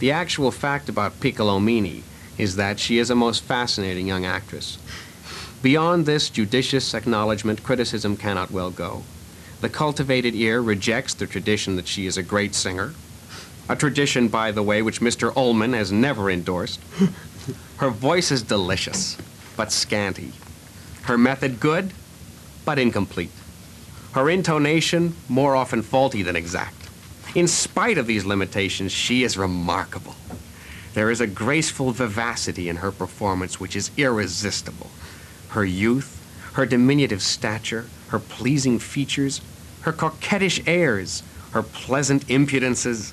The actual fact about Piccolomini is that she is a most fascinating young actress. Beyond this judicious acknowledgement, criticism cannot well go. The cultivated ear rejects the tradition that she is a great singer, a tradition, by the way, which Mr. Ullman has never endorsed. Her voice is delicious, but scanty. Her method good, but incomplete. Her intonation more often faulty than exact. In spite of these limitations, she is remarkable. There is a graceful vivacity in her performance which is irresistible. Her youth, her diminutive stature, her pleasing features, her coquettish airs, her pleasant impudences,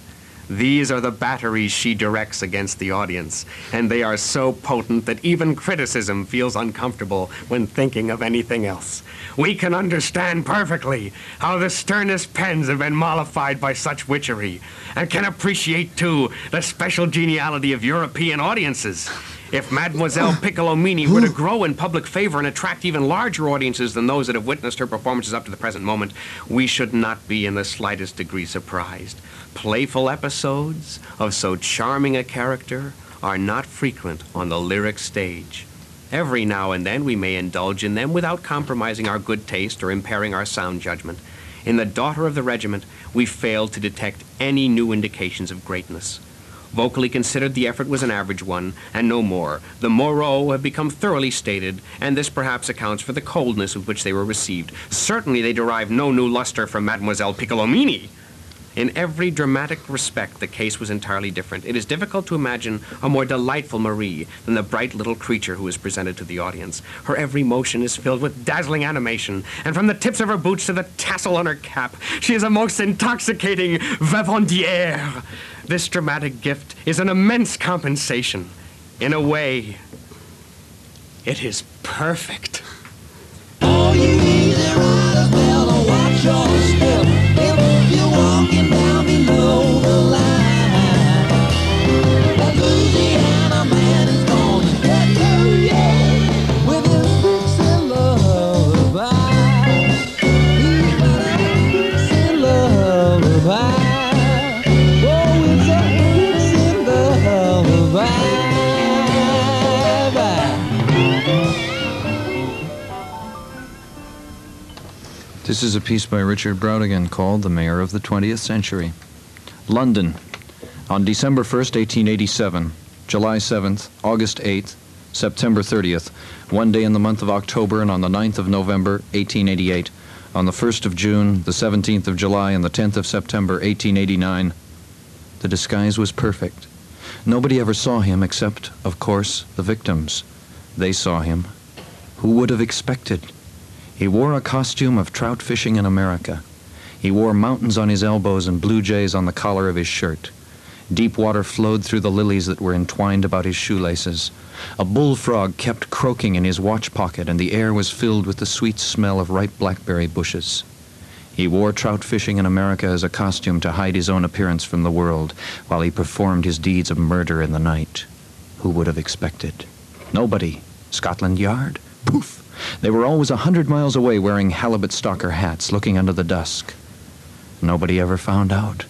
these are the batteries she directs against the audience, and they are so potent that even criticism feels uncomfortable when thinking of anything else. We can understand perfectly how the sternest pens have been mollified by such witchery, and can appreciate, too, the special geniality of European audiences. If Mademoiselle Piccolomini were to grow in public favor and attract even larger audiences than those that have witnessed her performances up to the present moment, we should not be in the slightest degree surprised. Playful episodes of so charming a character are not frequent on the lyric stage. Every now and then we may indulge in them without compromising our good taste or impairing our sound judgment. In the Daughter of the Regiment, we failed to detect any new indications of greatness. Vocally considered, the effort was an average one, and no more. The morceaux have become thoroughly stated, and this perhaps accounts for the coldness with which they were received. Certainly they derive no new luster from Mademoiselle Piccolomini. In every dramatic respect, the case was entirely different. It is difficult to imagine a more delightful Marie than the bright little creature who is presented to the audience. Her every motion is filled with dazzling animation, and from the tips of her boots to the tassel on her cap, she is a most intoxicating vivandière. This dramatic gift is an immense compensation. In a way, it is perfect. All you easy riders better watch your step walking This is a piece by Richard Brautigan called The Mayor of the 20th Century. London, on December 1st, 1887, July 7th, August 8th, September 30th, one day in the month of October, and on the 9th of November, 1888, on the 1st of June, the 17th of July, and the 10th of September, 1889, the disguise was perfect. Nobody ever saw him except, of course, the victims. They saw him. Who would have expected? He wore a costume of trout fishing in America. He wore mountains on his elbows and blue jays on the collar of his shirt. Deep water flowed through the lilies that were entwined about his shoelaces. A bullfrog kept croaking in his watch pocket, and the air was filled with the sweet smell of ripe blackberry bushes. He wore trout fishing in America as a costume to hide his own appearance from the world, while he performed his deeds of murder in the night. Who would have expected? Nobody. Scotland Yard? Poof! They were always a hundred miles away wearing halibut stalker hats, looking under the dusk. Nobody ever found out.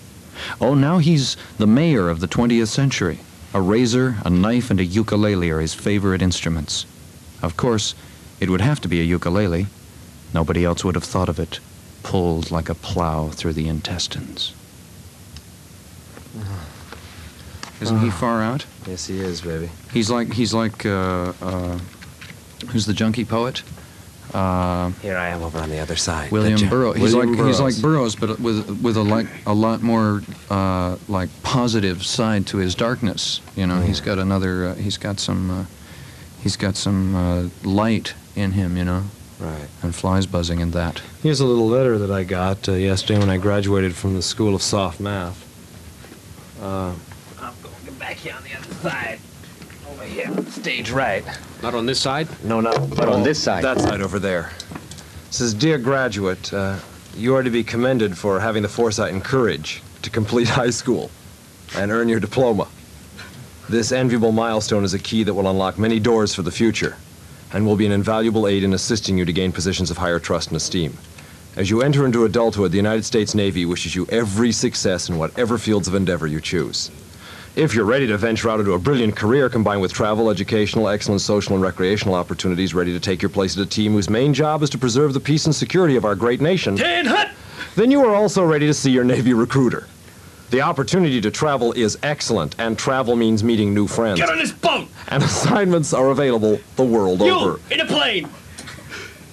Oh, now he's the mayor of the 20th century. A razor, a knife, and a ukulele are his favorite instruments. Of course, it would have to be a ukulele. Nobody else would have thought of it, pulled like a plow through the intestines. Isn't he far out? Yes, he is, baby. He's like he's like uh, uh, who's the junkie poet? Uh, Here I am over on the other side. William ju- Burroughs. He's William like he's like Burroughs. Burroughs, but with with a like a lot more uh, like positive side to his darkness. You know, he's got another. Uh, he's got some. Uh, he's got some uh, light in him. You know, Right. and flies buzzing in that. Here's a little letter that I got uh, yesterday when I graduated from the School of Soft Math. Uh, I'm going to get back here on the other side. Over here, stage right. Not on this side? No, no, but on this side. That side over there. It says, Dear graduate, uh, you are to be commended for having the foresight and courage to complete high school and earn your diploma. This enviable milestone is a key that will unlock many doors for the future and will be an invaluable aid in assisting you to gain positions of higher trust and esteem. As you enter into adulthood, the United States Navy wishes you every success in whatever fields of endeavor you choose. If you're ready to venture out into a brilliant career combined with travel, educational, excellent social and recreational opportunities, ready to take your place at a team whose main job is to preserve the peace and security of our great nation, then you are also ready to see your Navy recruiter. The opportunity to travel is excellent, and travel means meeting new friends. Get on this boat! And assignments are available the world over. You, in a plane!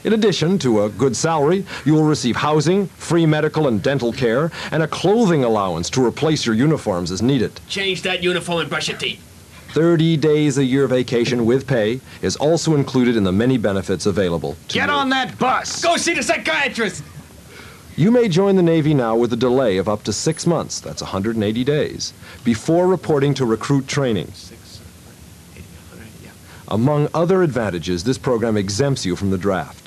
In addition to a good salary, you will receive housing, free medical and dental care, and a clothing allowance to replace your uniforms as needed. Change that uniform and brush your teeth. 30 days a year vacation with pay is also included in the many benefits available to Get you. on that bus! Go see the psychiatrist! You may join the Navy now with a delay of up to six months, that's 180 days, before reporting to recruit training. Among other advantages, this program exempts you from the draft.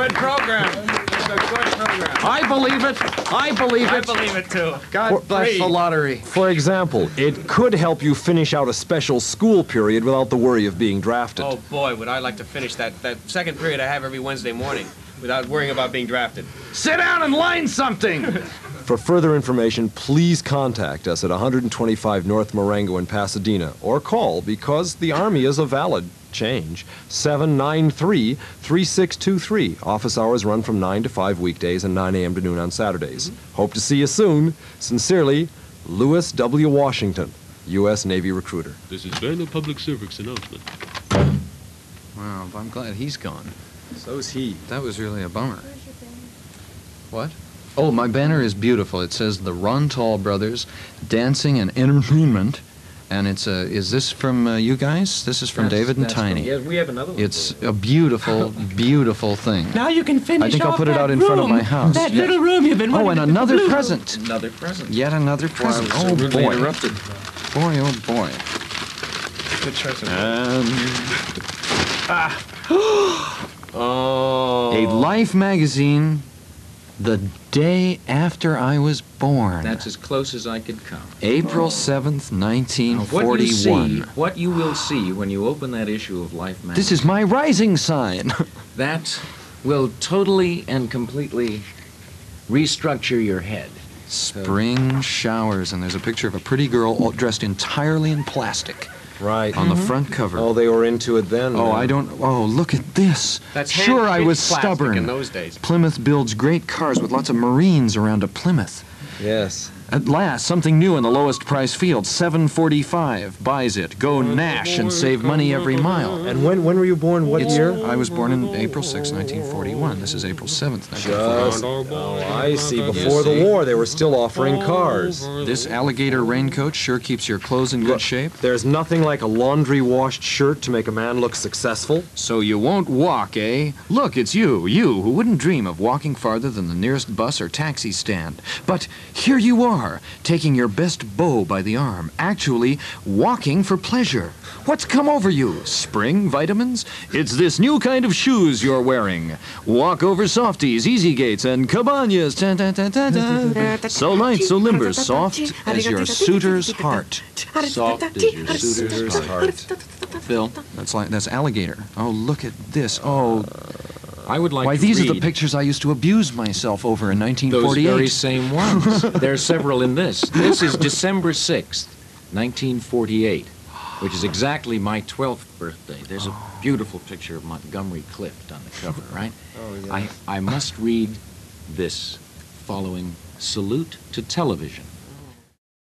Good program. It's a good program. I believe it. I believe it. I believe it too. God bless the lottery. For example, it could help you finish out a special school period without the worry of being drafted. Oh boy, would I like to finish that, that second period I have every Wednesday morning without worrying about being drafted. Sit down and line something! For further information, please contact us at 125 North Marengo in Pasadena or call because the Army is a valid change 793 3623. Office hours run from 9 to 5 weekdays and 9 a.m. to noon on Saturdays. Hope to see you soon. Sincerely, Lewis W. Washington, U.S. Navy recruiter. This has been a public service announcement. Wow, I'm glad he's gone. So's he. That was really a bummer. What? Oh, my banner is beautiful. It says the Rontal Brothers Dancing and Entertainment. And it's a, is this from uh, you guys? This is from David and Tiny. Yeah, we have another one. It's a beautiful, beautiful thing. Now you can finish I think I'll off put it that out in front of my house. That Yeah. little room you've been Oh, and to- another blue present. Another present. Yet another present. Oh, rudely boy. interrupted. Boy, oh, boy. Good choice of um, And ah. Oh. a Life magazine the day after I was born. That's as close as I could come. April 7th, Now, what you see, 1941. what you will see when you open that issue of Life magazine, This is my rising sign. that will totally and completely restructure your head. Spring showers, and there's a picture of a pretty girl all dressed entirely in plastic Right. on the mm-hmm. front cover. Oh, they were into it then. Oh, man. I don't. Oh, look at this. That's sure, I was stubborn. in those days. Plymouth builds great cars with lots of Marines around a Plymouth. Yes. At last, something new in the lowest price field. 745 buys it. Go Nash and save money every mile. And when when were you born? What It's- year? I was born in April 6, 1941. This is April 7th, 1941. Just, oh, I see. Before the war, they were still offering cars. This alligator raincoat sure keeps your clothes in good shape. There's nothing like a laundry washed shirt to make a man look successful. So you won't walk, eh? Look, it's you, you who wouldn't dream of walking farther than the nearest bus or taxi stand. But here you are, taking your best beau by the arm, actually walking for pleasure. What's come over you? Spring vitamins? It's this new kind of shoes you're wearing. Walk over softies, easy gates, and cabanas. So light, so limber, soft as your suitor's heart. Soft as your suitor's heart. Phil, that's like that's alligator. Oh, look at this. Oh, I would like Why, to these are the pictures I used to abuse myself over in 1948. those 1948. very same ones. there are several in this. This is December 6th, 1948, which is exactly my 12th birthday. There's a beautiful picture of Montgomery Clift on the cover, right? Oh, yeah. I, I must read this following salute to television.